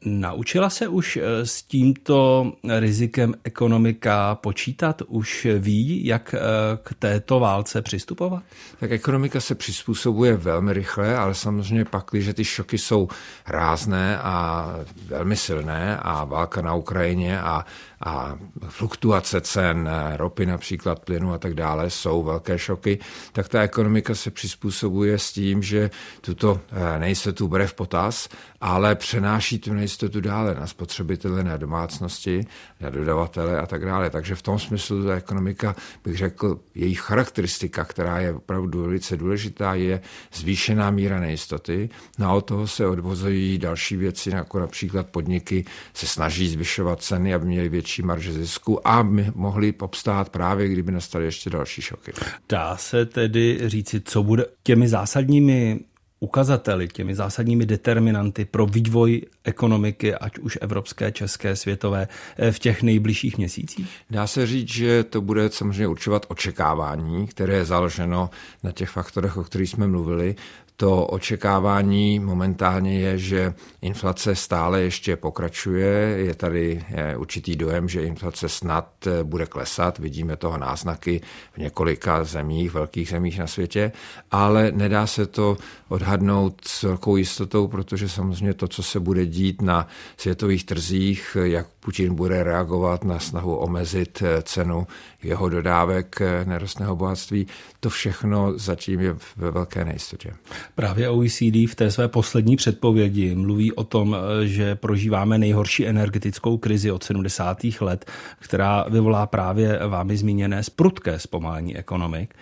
Naučila se už eh, s tímto rizikem ekonomika počítat? Už ví, jak eh, k této válce přistupovat? Tak ekonomika se přizpůsobuje velmi rychle, ale samozřejmě pak, když ty šoky jsou rázné a velmi silné a válka na Ukrajině a a fluktuace cen ropy například, plynu a tak dále jsou velké šoky, tak ta ekonomika se přizpůsobuje s tím, že tuto eh, nejistotu bere v potaz, ale přenáší tu nejistotu dále na spotřebitele, na domácnosti, na dodavatele a tak dále. Takže v tom smyslu ta ekonomika, bych řekl, její charakteristika, která je opravdu velice důležitá, je zvýšená míra nejistoty. No od toho se odvozují další věci, jako například podniky se snaží zvyšovat ceny, aby měli větší marže zisku a my mohli obstát právě, kdyby nastaly ještě další šoky. Dá se tedy říci, co bude těmi zásadními ukazateli, těmi zásadními determinanty pro vývoj ekonomiky, ať už evropské, české, světové, eh, v těch nejbližších měsících? Dá se říct, že to bude samozřejmě určovat očekávání, které je založeno na těch faktorech, o kterých jsme mluvili. To očekávání momentálně je, že inflace stále ještě pokračuje. Je tady určitý dojem, že inflace snad eh, bude klesat. Vidíme toho náznaky v několika zemích, velkých zemích na světě, ale nedá se to odhadnout s velkou jistotou, protože samozřejmě to, co se bude dít na světových trzích, jak Putin bude reagovat na snahu omezit eh, cenu jeho dodávek eh, nerostného bohatství, to všechno zatím je ve velké nejistotě. Právě OECD v té své poslední předpovědi mluví o tom, eh, že prožíváme nejhorší energetickou krizi od 70. let, která vyvolá právě vámi zmíněné sprudké zpomalení ekonomik.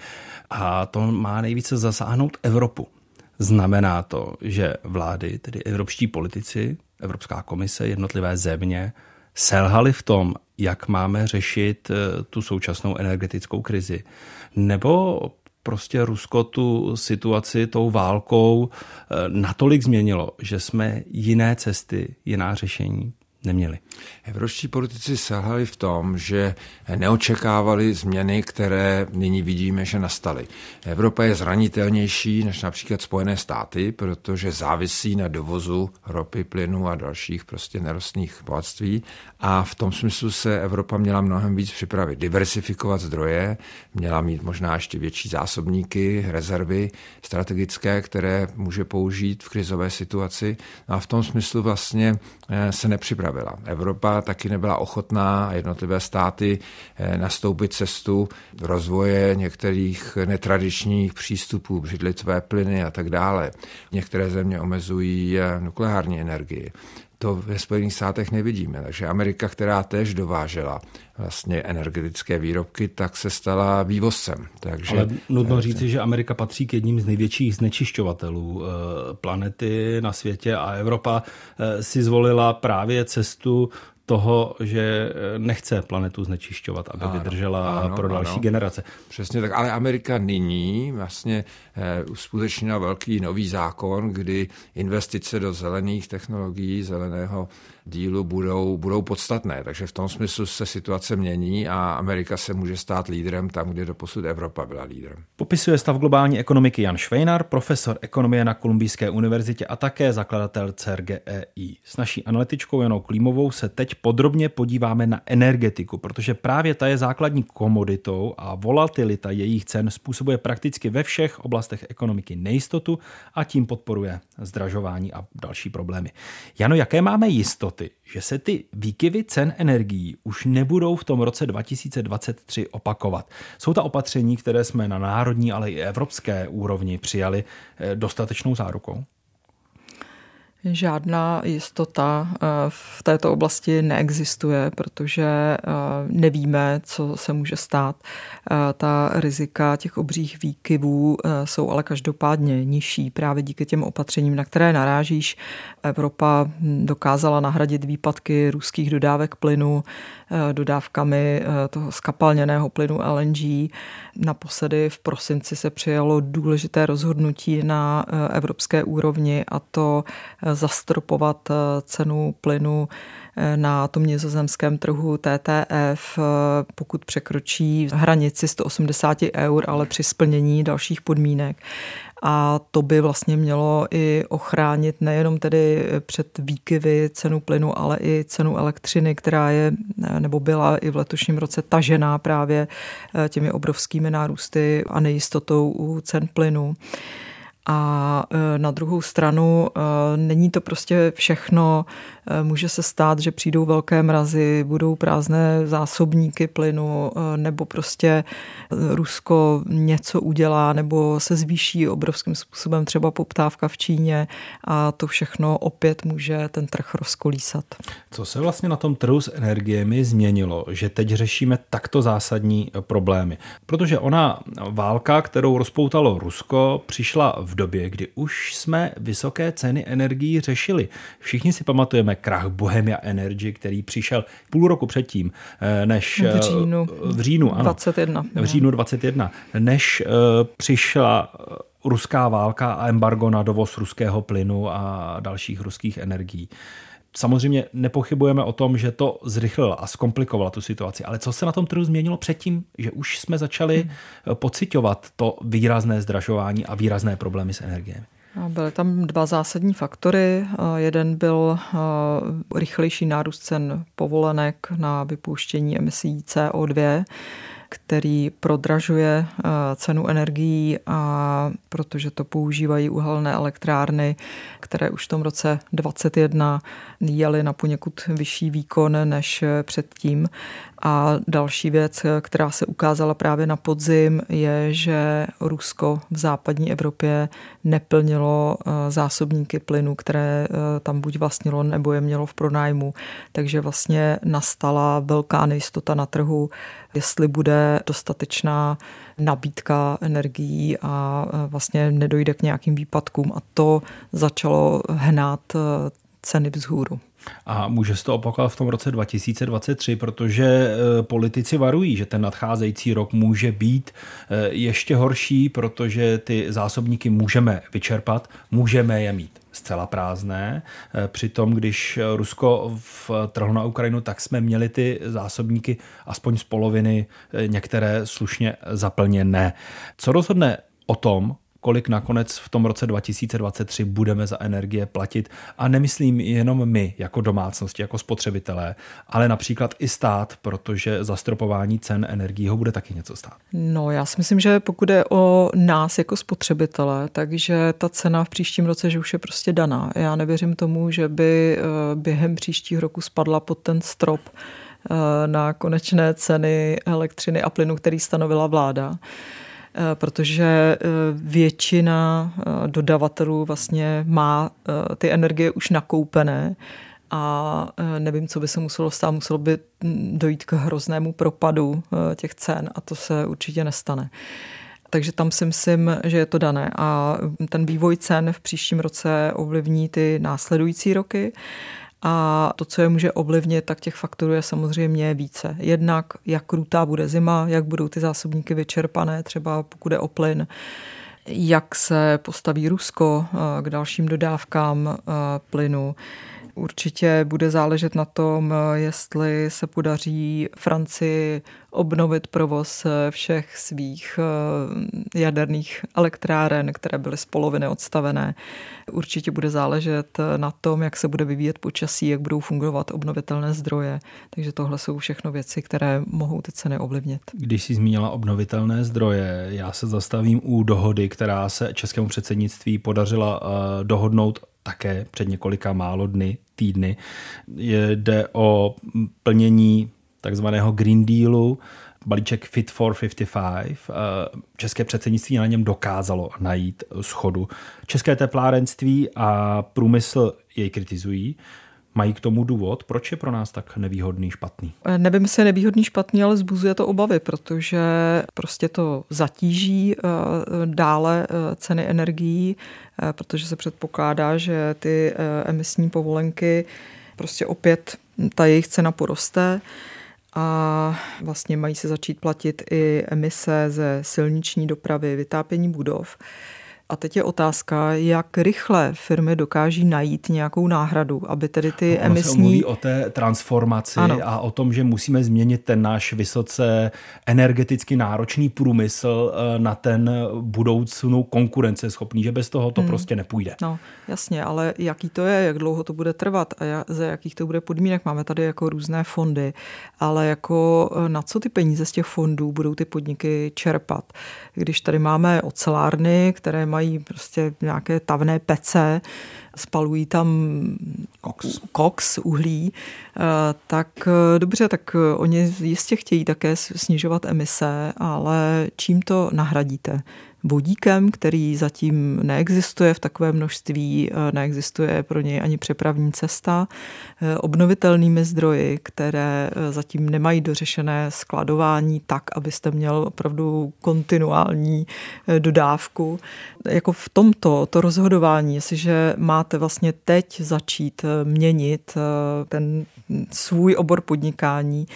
A to má nejvíce zasáhnout Evropu. Znamená to, že vlády, tedy evropští politici, Evropská komise, jednotlivé země, selhali v tom, jak máme řešit eh, tu současnou energetickou krizi. Nebo prostě Rusko tu situaci tou válkou eh, natolik změnilo, že jsme jiné cesty, jiná řešení neměli. Evropští politici selhali v tom, že neočekávali změny, které nyní vidíme, že nastaly. Evropa je zranitelnější než například Spojené státy, protože závisí na dovozu ropy, plynu a dalších prostě nerostných bohatství. A v tom smyslu se Evropa měla mnohem víc připravit. Diversifikovat zdroje, měla mít možná ještě větší zásobníky, rezervy strategické, které může použít v krizové situaci. A v tom smyslu vlastně eh, se nepřipravila připravila. Evropa taky nebyla ochotná a jednotlivé státy eh, nastoupit cestu rozvoje některých netradičních přístupů, břidlicové plyny a tak dále. Některé země omezují eh, nukleární energii to ve Spojených státech nevidíme. Takže Amerika, která tež dovážela vlastně energetické výrobky, tak se stala vývozcem. Takže, Ale nutno eh, říci, že Amerika patří k jedním z největších znečišťovatelů eh, planety na světě a Evropa eh, si zvolila právě cestu toho, že nechce planetu znečišťovat, aby ano, vydržela ano, pro další ano. generace. Přesně tak, ale Amerika nyní vlastně uskutečnila velký nový zákon, kdy investice do zelených technologií, zeleného dílu budou, budou podstatné. Takže v tom smyslu se situace mění a Amerika se může stát lídrem tam, kde do posud Evropa byla lídrem. Popisuje stav globální ekonomiky Jan Švejnar, profesor ekonomie na Kolumbijské univerzitě a také zakladatel CERGEI. S naší analytičkou Janou Klímovou se teď podrobně podíváme na energetiku, protože právě ta je základní komoditou a volatilita jejich cen způsobuje prakticky ve všech oblastech ekonomiky nejistotu a tím podporuje zdražování a další problémy. Jano, jaké máme jistoty? Jistoty, že se ty výkyvy cen energií už nebudou v tom roce 2023 opakovat. Jsou ta opatření, které jsme na národní, ale i evropské úrovni přijali, eh, dostatečnou zárukou? Žádná jistota eh, v této oblasti neexistuje, protože eh, nevíme, co se může stát. Eh, ta rizika těch obřích výkyvů jsou ale každopádně nižší právě díky těm opatřením, na které narážíš. Evropa hm, dokázala nahradit výpadky ruských dodávek plynu dodávkami toho skapalněného plynu LNG. Naposledy v prosinci se přijalo důležité rozhodnutí na evropské úrovni a to zastropovat cenu plynu na tom nizozemském trhu TTF, pokud překročí hranici 180 eur, ale při splnění dalších podmínek a to by vlastně mělo i ochránit nejenom tedy před výkyvy cenu plynu, ale i cenu elektřiny, která je nebo byla i v letošním roce tažená právě eh, těmi obrovskými nárůsty a nejistotou u cen plynu. A e, na druhou stranu e, není to prostě všechno. E, může se stát, že přijdou velké mrazy, budou prázdné zásobníky plynu, nebo prostě Rusko něco udělá, nebo se zvýší obrovským způsobem třeba poptávka v Číně a to všechno opět může ten trh rozkolísat. Co se vlastně na tom trhu s energiemi změnilo, že teď řešíme takto zásadní problémy? Protože ona válka, kterou rozpoutalo Rusko, přišla v době, kdy už jsme vysoké ceny energií řešili. Všichni si pamatujeme krach Bohemia Energy, který přišel půl roku předtím, eh, než... V říjnu. V říjnu, ano. 21. V říjnu 21. Než eh, přišla ruská válka a embargo na dovoz ruského plynu a dalších ruských energií. Samozřejmě nepochybujeme o tom, že to zrychlilo a zkomplikovalo tu situaci, ale co se na tom trhu změnilo předtím, že už jsme začali hmm. pocitovat to výrazné zdražování a výrazné problémy s energiemi? Byly tam dva zásadní faktory. Jeden byl rychlejší nárůst cen povolenek na vypouštění emisí CO2 který prodražuje cenu energií, a protože to používají uhelné elektrárny, které už v tom roce 2021 jeli na poněkud vyšší výkon než předtím. A další věc, která se ukázala právě na podzim, je, že Rusko v západní Evropě neplnilo eh, zásobníky plynu, které eh, tam buď vlastnilo nebo je mělo v pronájmu. Takže vlastně nastala velká nejistota na trhu, jestli bude dostatečná nabídka energií a eh, vlastně nedojde k nějakým výpadkům. A to začalo hnát ceny vzhůru. A může se to opakovat v tom roce 2023, protože eh, politici varují, že ten nadcházející rok může být eh, ještě horší, protože ty zásobníky můžeme vyčerpat, můžeme je mít zcela prázdné. Eh, přitom, když Rusko vtrhlo na Ukrajinu, tak jsme měli ty zásobníky aspoň z poloviny, některé slušně zaplněné. Co rozhodne o tom, kolik nakonec v tom roce 2023 budeme za energie platit. A nemyslím jenom my jako domácnosti, jako spotřebitelé, ale například i stát, protože zastropování cen energií ho bude taky něco stát. No, já si myslím, že pokud je o nás jako spotřebitele, takže ta cena v příštím roce, že už je prostě daná. Já nevěřím tomu, že by eh, během příštího roku spadla pod ten strop eh, na konečné ceny elektřiny a plynu, který stanovila vláda. Eh, protože eh, většina eh, dodavatelů vlastně má ty energie už nakoupené a nevím, co by se muselo stát. Muselo by hm, dojít k hroznému propadu těch cen a to se určitě nestane. Takže tam si myslím, že je to dané. A ten vývoj cen v příštím roce ovlivní ty následující roky. A to, co je může ovlivnit, tak těch faktorů je samozřejmě více. Jednak, jak krutá bude zima, jak budou ty zásobníky vyčerpané, třeba pokud je o plyn, jak se postaví Rusko eh, k dalším dodávkám eh, plynu. Určitě bude záležet na tom, jestli se podaří Francii obnovit provoz všech svých eh, jaderných elektráren, které byly z poloviny odstavené. Určitě bude záležet na tom, jak se bude vyvíjet počasí, jak budou fungovat obnovitelné zdroje. Takže tohle jsou všechno věci, které mohou ty ceny ovlivnit. Když jsi zmínila obnovitelné zdroje, já se zastavím u dohody, která se českému předsednictví podařila eh, dohodnout také před několika málo dny, týdny. Jde o plnění takzvaného Green Dealu, balíček Fit for 55. České předsednictví na něm dokázalo najít schodu. České teplárenství a průmysl jej kritizují. Mají k tomu důvod, proč je pro nás tak nevýhodný, špatný? Eh, nevím, jestli je nevýhodný, špatný, ale zbuzuje to obavy, protože prostě to zatíží eh, dále eh, ceny energií, protože se předpokládá, že ty emisní povolenky prostě opět ta jejich cena poroste a vlastně mají se začít platit i emise ze silniční dopravy, vytápění budov. A teď je otázka, jak rychle firmy dokáží najít nějakou náhradu, aby tedy ty ono emisní... Se mluví o té transformaci ano. a o tom, že musíme změnit ten náš vysoce energeticky náročný průmysl eh, na ten budoucnu konkurenceschopný, že bez toho to hmm. prostě nepůjde. No, jasně, ale jaký to je, jak dlouho to bude trvat a za jakých to bude podmínek. Máme tady jako různé fondy, ale jako eh, na co ty peníze z těch fondů budou ty podniky čerpat? Když tady máme ocelárny, které mají prostě nějaké tavné pece, spalují tam koks, koks uhlí, eh, tak eh, dobře, tak oni jistě chtějí také snižovat emise, ale čím to nahradíte? Vodíkem, který zatím neexistuje v takové množství, eh, neexistuje pro něj ani přepravní cesta, eh, obnovitelnými zdroji, které eh, zatím nemají dořešené skladování tak, abyste měl opravdu kontinuální dodávku. Jako v tomto to rozhodování, jestliže máte vlastně teď začít měnit ten svůj obor podnikání,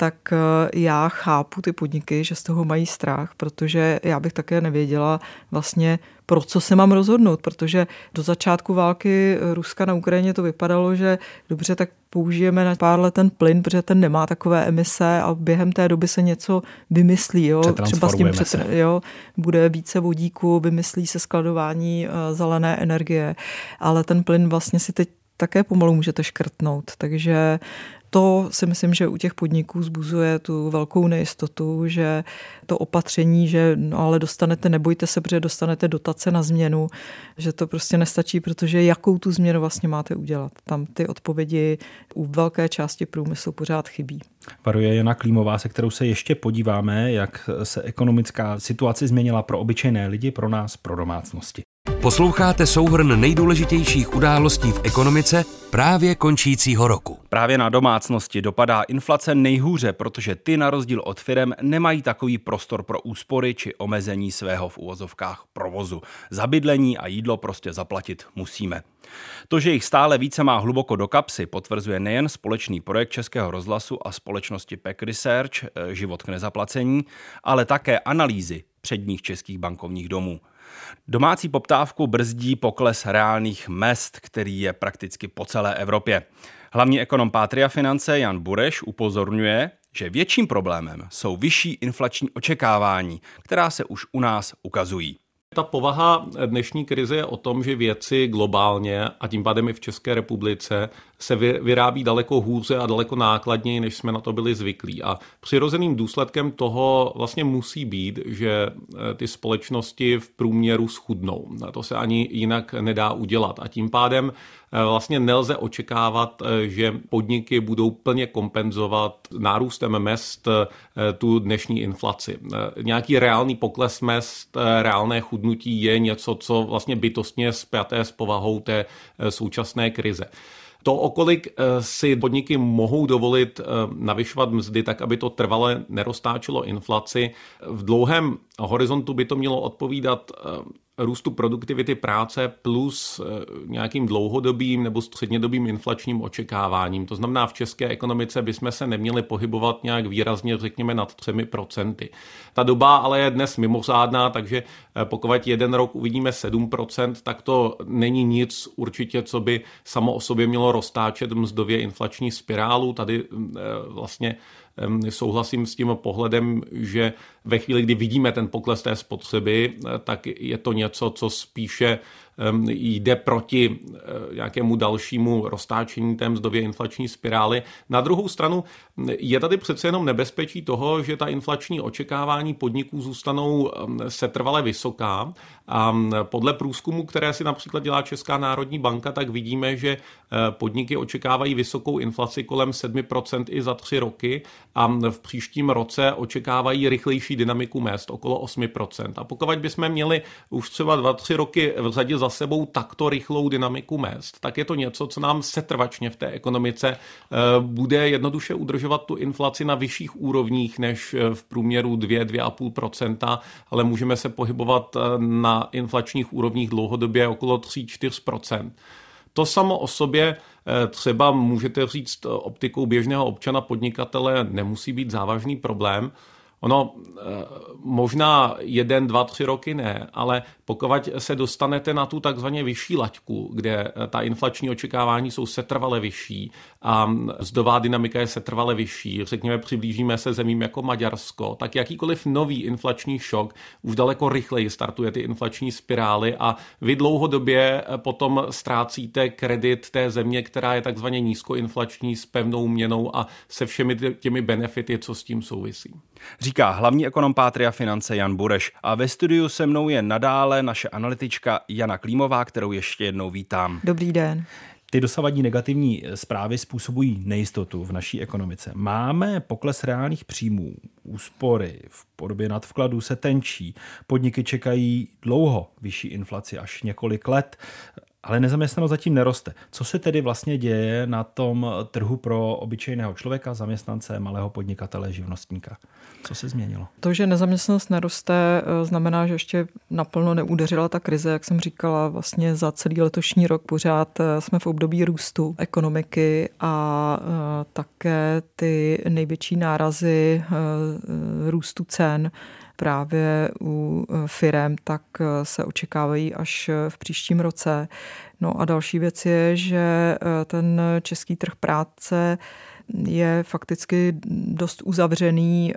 tak eh, já chápu ty podniky, že z toho mají strach, protože já bych také nevěděla vlastně, pro co se mám rozhodnout, protože do začátku války Ruska na Ukrajině to vypadalo, že dobře, tak použijeme na pár let ten plyn, protože ten nemá takové emise a během té doby se něco vymyslí. Jo? Třeba s tím před, jo? bude více vodíku, vymyslí se skladování eh, zelené energie, ale ten plyn vlastně si teď také pomalu můžete škrtnout. Takže to si myslím, že u těch podniků zbuzuje tu velkou nejistotu, že to opatření, že no ale dostanete, nebojte se, protože dostanete dotace na změnu, že to prostě nestačí, protože jakou tu změnu vlastně máte udělat. Tam ty odpovědi u velké části průmyslu pořád chybí. Varuje Jana Klímová, se kterou se ještě podíváme, jak se ekonomická situace změnila pro obyčejné lidi, pro nás, pro domácnosti. Posloucháte souhrn nejdůležitějších událostí v ekonomice právě končícího roku. Právě na domácnosti dopadá inflace nejhůře, protože ty na rozdíl od firem nemají takový prostor pro úspory či omezení svého v úvozovkách provozu. Za bydlení a jídlo prostě zaplatit musíme. To, že jich stále více má hluboko do kapsy, potvrzuje nejen společný projekt Českého rozhlasu a společnosti PEC Research eh, Život k nezaplacení, ale také analýzy předních českých bankovních domů. Domácí poptávku brzdí pokles reálných mest, který je prakticky po celé Evropě. Hlavní ekonom Pátria Finance Jan Bureš upozorňuje, že větším problémem jsou vyšší inflační očekávání, která se už u nás ukazují. Ta povaha dnešní krize je o tom, že věci globálně a tím pádem i v České republice se vyrábí daleko hůře a daleko nákladněji, než jsme na to byli zvyklí. A přirozeným důsledkem toho vlastně musí být, že eh, ty společnosti v průměru schudnou. A to se ani jinak nedá udělat. A tím pádem eh, vlastně nelze očekávat, eh, že podniky budou plně kompenzovat nárůstem mest tu dnešní inflaci. Nějaký reálný pokles mest, reálné chudnutí je něco, co vlastně bytostně spjaté s povahou té současné krize. To, okolik eh, si podniky mohou dovolit eh, navyšovat mzdy tak, aby to trvale neroztáčelo inflaci, v dlouhém horizontu by to mělo odpovídat eh, růstu produktivity práce plus eh, nějakým dlouhodobým nebo střednědobým inflačním očekáváním. To znamená, v české ekonomice bychom se neměli pohybovat nějak výrazně, řekněme, nad 3%. Ta doba ale je dnes mimořádná, takže eh, pokud jeden rok uvidíme 7%, tak to není nic určitě, co by samo o sobě mělo roztáčet mzdově inflační spirálu. Tady vlastně souhlasím s tím pohledem, že ve chvíli, kdy vidíme ten pokles té spotřeby, eh, tak je to něco, co spíše jde proti eh, nějakému dalšímu roztáčení té mzdově inflační spirály. Na druhou stranu je tady přece jenom nebezpečí toho, že ta inflační očekávání podniků zůstanou setrvale vysoká. A podle průzkumu, které si například dělá Česká národní banka, tak vidíme, že eh, podniky očekávají vysokou inflaci kolem 7% i za tři roky a v příštím roce očekávají rychlejší dynamiku mest okolo 8%. A pokud bychom měli už třeba 2-3 roky v řadě za za sebou takto rychlou dynamiku mest, tak je to něco, co nám setrvačně v té ekonomice eh, bude jednoduše udržovat tu inflaci na vyšších úrovních než eh, v průměru 2-2,5%, ale můžeme se pohybovat eh, na inflačních úrovních dlouhodobě okolo 3-4%. To samo o sobě třeba můžete říct optikou běžného občana podnikatele nemusí být závažný problém. Ono eh, možná jeden, dva, tři roky ne, ale pokud se dostanete na tu takzvaně vyšší laťku, kde eh, ta inflační očekávání jsou setrvale vyšší a zdová dynamika je setrvale vyšší, řekněme přiblížíme se zemím jako Maďarsko, tak jakýkoliv nový inflační šok už daleko rychleji startuje ty inflační spirály a vy dlouhodobě eh, potom ztrácíte kredit té země, která je takzvaně nízkoinflační s pevnou měnou a se všemi těmi benefity, co s tím souvisí. Říká hlavní ekonom Pátria finance Jan Bureš. A ve studiu se mnou je nadále naše analytička Jana Klímová, kterou ještě jednou vítám. Dobrý den. Ty dosavadní negativní zprávy způsobují nejistotu v naší ekonomice. Máme pokles reálných příjmů, úspory v podobě nadvkladů se tenčí, podniky čekají dlouho vyšší inflaci až několik let ale nezaměstnanost zatím neroste. Co se tedy vlastně děje na tom trhu pro obyčejného člověka, zaměstnance, malého podnikatele, živnostníka? Co se změnilo? To, že nezaměstnanost neroste, eh, znamená, že ještě naplno neudeřila ta krize, jak jsem říkala, vlastně za celý letošní rok pořád eh, jsme v období růstu ekonomiky a eh, také ty největší nárazy růstu cen právě u e, firem, tak e, se očekávají až e, v příštím roce. No a další věc je, že ten český trh práce je fakticky dost uzavřený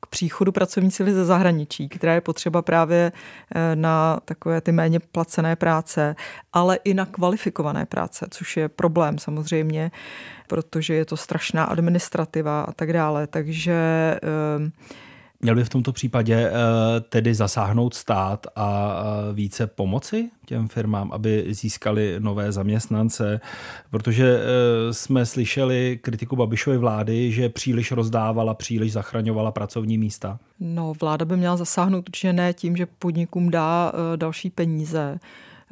k příchodu pracovní síly ze zahraničí, která je potřeba právě na takové ty méně placené práce, ale i na kvalifikované práce, což je problém samozřejmě, protože je to strašná administrativa a tak dále. Takže Měl by v tomto případě eh, tedy zasáhnout stát a více pomoci těm firmám, aby získali nové zaměstnance, protože eh, jsme slyšeli kritiku Babišovy vlády, že příliš rozdávala, příliš zachraňovala pracovní místa. No, vláda by měla zasáhnout určitě ne tím, že podnikům dá eh, další peníze,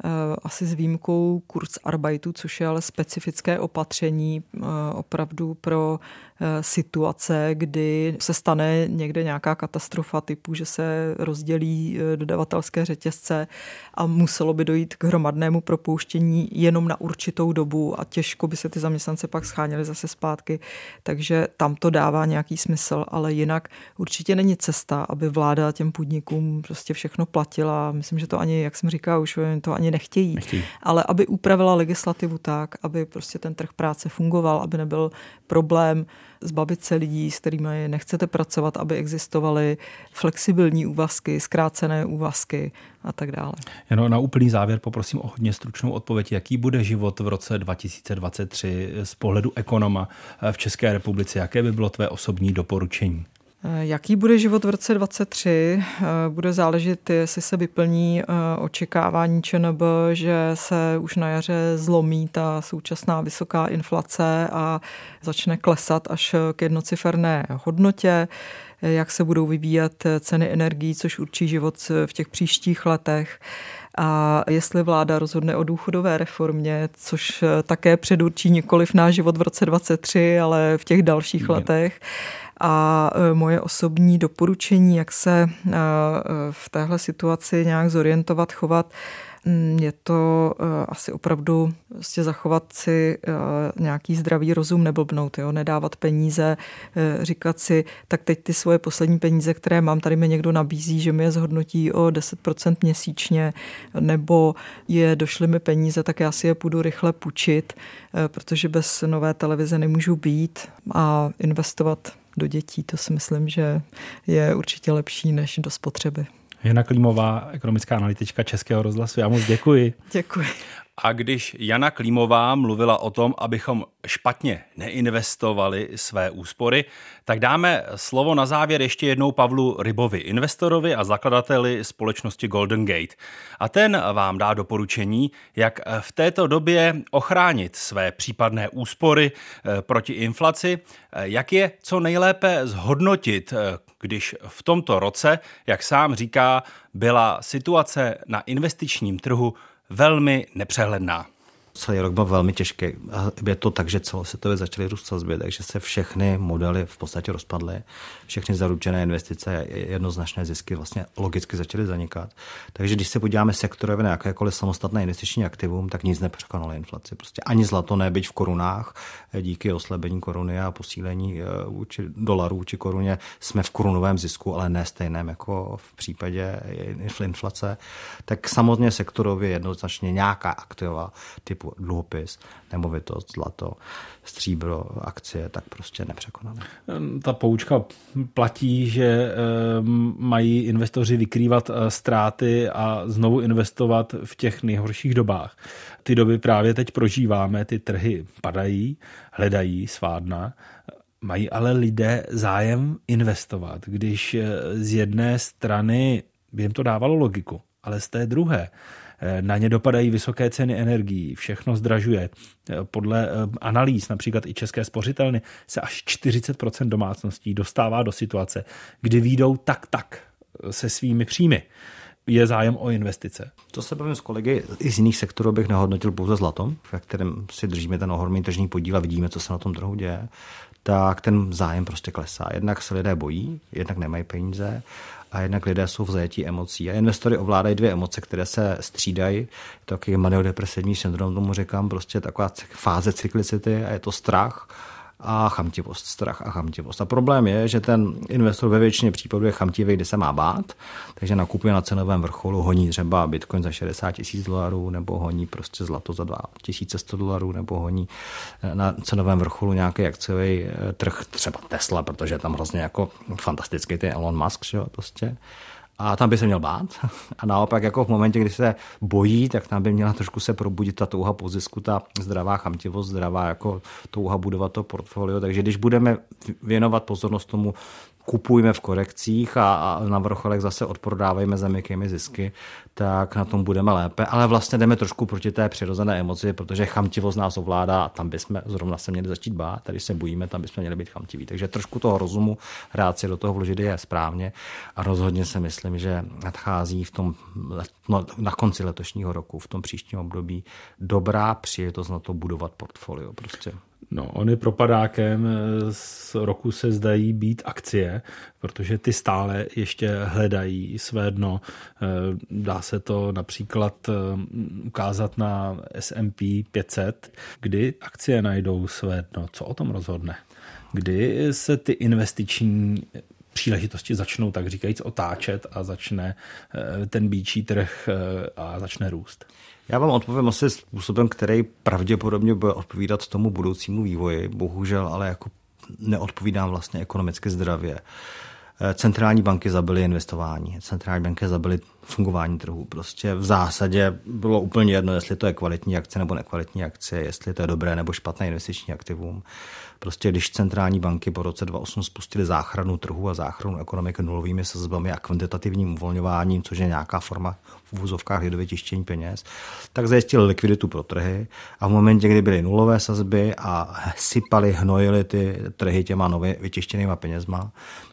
Eh, asi s výjimkou Kurzarbeitu, což je ale specifické opatření eh, opravdu pro eh, situace, kdy se stane někde nějaká katastrofa typu, že se rozdělí dodavatelské řetězce a muselo by dojít k hromadnému propouštění jenom na určitou dobu a těžko by se ty zaměstnance pak scháněli zase zpátky. Takže tam to dává nějaký smysl, ale jinak určitě není cesta, aby vláda těm podnikům prostě všechno platila. Myslím, že to ani, jak jsem říkal, už to ani nechtějí, nechtějí. ale aby upravila legislativu tak, aby prostě ten trh práce fungoval, aby nebyl problém zbavit se lidí, s kterými nechcete pracovat, aby existovaly flexibilní úvazky, zkrácené úvazky a tak dále. Jenom na úplný závěr poprosím o hodně stručnou odpověď. Jaký bude život v roce 2023 z pohledu ekonoma v České republice? Jaké by bylo tvé osobní doporučení? Jaký bude život v roce 2023? Bude záležet, jestli se vyplní eh, očekávání ČNB, že se už na jaře zlomí ta současná vysoká inflace a začne klesat až k jednociferné hodnotě jak se budou vyvíjet ceny energií, což určí život v těch příštích letech. A jestli vláda rozhodne o důchodové reformě, což také předurčí nikoliv náš život v roce 2023, ale v těch dalších letech. A e, moje osobní doporučení, jak se e, v téhle situaci nějak zorientovat, chovat, je to asi opravdu prostě zachovat si nějaký zdravý rozum, neblbnout, jo? nedávat peníze, říkat si, tak teď ty svoje poslední peníze, které mám, tady mi někdo nabízí, že mi je zhodnotí o 10% měsíčně, nebo je došly mi peníze, tak já si je půjdu rychle půjčit, protože bez nové televize nemůžu být a investovat do dětí, to si myslím, že je určitě lepší než do spotřeby. Jana Klímová, ekonomická analytička Českého rozhlasu. Já moc děkuji. Děkuji. A když Jana Klímová mluvila o tom, abychom špatně neinvestovali své úspory, tak dáme slovo na závěr ještě jednou Pavlu Rybovi, investorovi a zakladateli společnosti Golden Gate. A ten vám dá doporučení, jak v této době ochránit své případné úspory eh, proti inflaci, eh, jak je co nejlépe zhodnotit, eh, když v tomto roce, jak sám říká, byla situace na investičním trhu velmi nepřehledná. Celý rok byl velmi těžký. A je to tak, že celosvětově začaly růst sazby, takže se všechny modely v podstatě rozpadly. Všechny zaručené investice, jednoznačné zisky vlastně logicky začaly zanikat. Takže když se podíváme sektorově na jakékoliv samostatné investiční aktivum, tak nic nepřekonalo inflaci. Prostě ani zlato nebyť v korunách, díky oslabení koruny a posílení vůči dolarů či koruně jsme v korunovém zisku, ale ne stejném jako v případě inflace. Tak samozřejmě sektorově jednoznačně nějaká aktiva typu dluhopis, nemovitost, zlato, stříbro, akcie, tak prostě nepřekonané. Ta poučka platí, že mají investoři vykrývat e, ztráty a znovu investovat v těch nejhorších dobách. Ty doby právě teď prožíváme, ty trhy padají, hledají svádna, mají ale lidé zájem investovat, když e, z jedné strany by jim to dávalo logiku, ale z té druhé Eh, na ně dopadají vysoké ceny energií, všechno zdražuje. Eh, podle eh, analýz, například i České spořitelny, se až 40% domácností dostává do situace, kdy výjdou tak tak se svými příjmy je zájem o investice. To se bavím s kolegy i z jiných sektorů, bych nehodnotil pouze zlatom, ve kterém si držíme ten ohromný tržní podíl a vidíme, co se na tom trhu děje, tak ten zájem prostě klesá. Jednak se lidé bojí, jednak nemají peníze a jednak lidé jsou v zajetí emocí. A investory ovládají dvě emoce, které se střídají. Takový maniodepresivní syndrom, tomu říkám, prostě taková fáze cyklicity a je to strach a chamtivost, strach a chamtivost. A problém je, že ten investor ve většině případů je chamtivý, kde se má bát, takže nakupuje na cenovém vrcholu, honí třeba bitcoin za 60 tisíc dolarů, nebo honí prostě zlato za 2100 dolarů, nebo honí eh, na cenovém vrcholu nějaký akciový eh, trh, třeba Tesla, protože je tam hrozně jako fantastický ten Elon Musk, že jo, prostě a tam by se měl bát. *laughs* A naopak jako v momentě, kdy se bojí, tak tam by měla trošku se probudit ta touha po zisku, ta zdravá chamtivost, zdravá jako touha budovat to portfolio. Takže když budeme věnovat pozornost tomu, kupujme v korekcích a, a na vrcholech zase odprodávejme za měkkými zisky, tak na tom budeme lépe. Ale vlastně jdeme trošku proti té přirozené emoci, protože chamtivost nás ovládá a tam bychom zrovna se měli začít bát. Tady se bojíme, tam bychom měli být chamtiví. Takže trošku toho rozumu rád si do toho vložit je správně a rozhodně si myslím, že nadchází v tom, no, na konci letošního roku, v tom příštím období dobrá příležitost na to budovat portfolio. Prostě. No, ony propadákem z roku se zdají být akcie, protože ty stále ještě hledají své dno. Eh, dá se to například eh, ukázat na S&P 500, kdy akcie najdou své dno. Co o tom rozhodne? Kdy se ty investiční příležitosti začnou, tak říkajíc, otáčet a začne eh, ten býčí trh a začne růst? Já vám odpovím asi způsobem, který pravděpodobně bude odpovídat tomu budoucímu vývoji. Bohužel, ale jako neodpovídám vlastně ekonomicky zdravě. Eh, centrální banky zabily investování, centrální banky zabily fungování trhu. Prostě v zásadě bylo úplně jedno, jestli to je kvalitní akce nebo nekvalitní akce, jestli to je dobré nebo špatné investiční aktivum. Prostě když centrální banky po roce 2008 spustily záchranu trhu a záchranu ekonomiky nulovými sazbami a kvantitativním uvolňováním, což je nějaká forma v úvozovkách lidově tištění peněz, tak zajistili likviditu pro trhy a v momentě, kdy byly nulové sazby a sypali, hnojili ty trhy těma nově vytištěnýma penězma,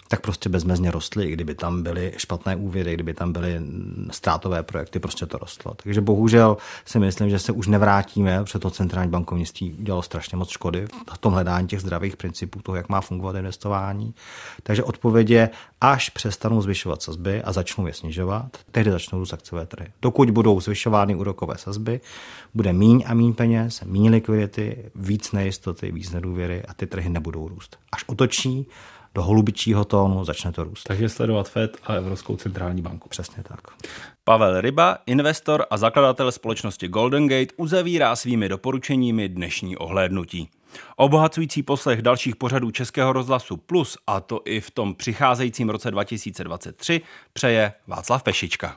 tak prostě bezmezně rostly, i kdyby tam byly špatné úvěry, kdyby tam byly ztrátové projekty, prostě to rostlo. Takže bohužel si myslím, že se už nevrátíme, protože to centrální bankovnictví dělalo strašně moc škody v tom hledání těch zdravých principů toho, jak má fungovat investování. Takže odpověď je, až přestanou zvyšovat sazby a začnou je snižovat, tehdy začnou růst akciové trhy. Dokud budou zvyšovány úrokové sazby, bude míň a míň peněz, míň likvidity, víc nejistoty, víc nedůvěry a ty trhy nebudou růst. Až otočí, do holubičího tónu, začne to růst. Takže sledovat FED a Evropskou centrální banku. Přesně tak. Pavel Ryba, investor a zakladatel společnosti Golden Gate, uzavírá svými doporučeními dnešní ohlédnutí. Obohacující poslech dalších pořadů Českého rozhlasu Plus, a to i v tom přicházejícím roce 2023, přeje Václav Pešička.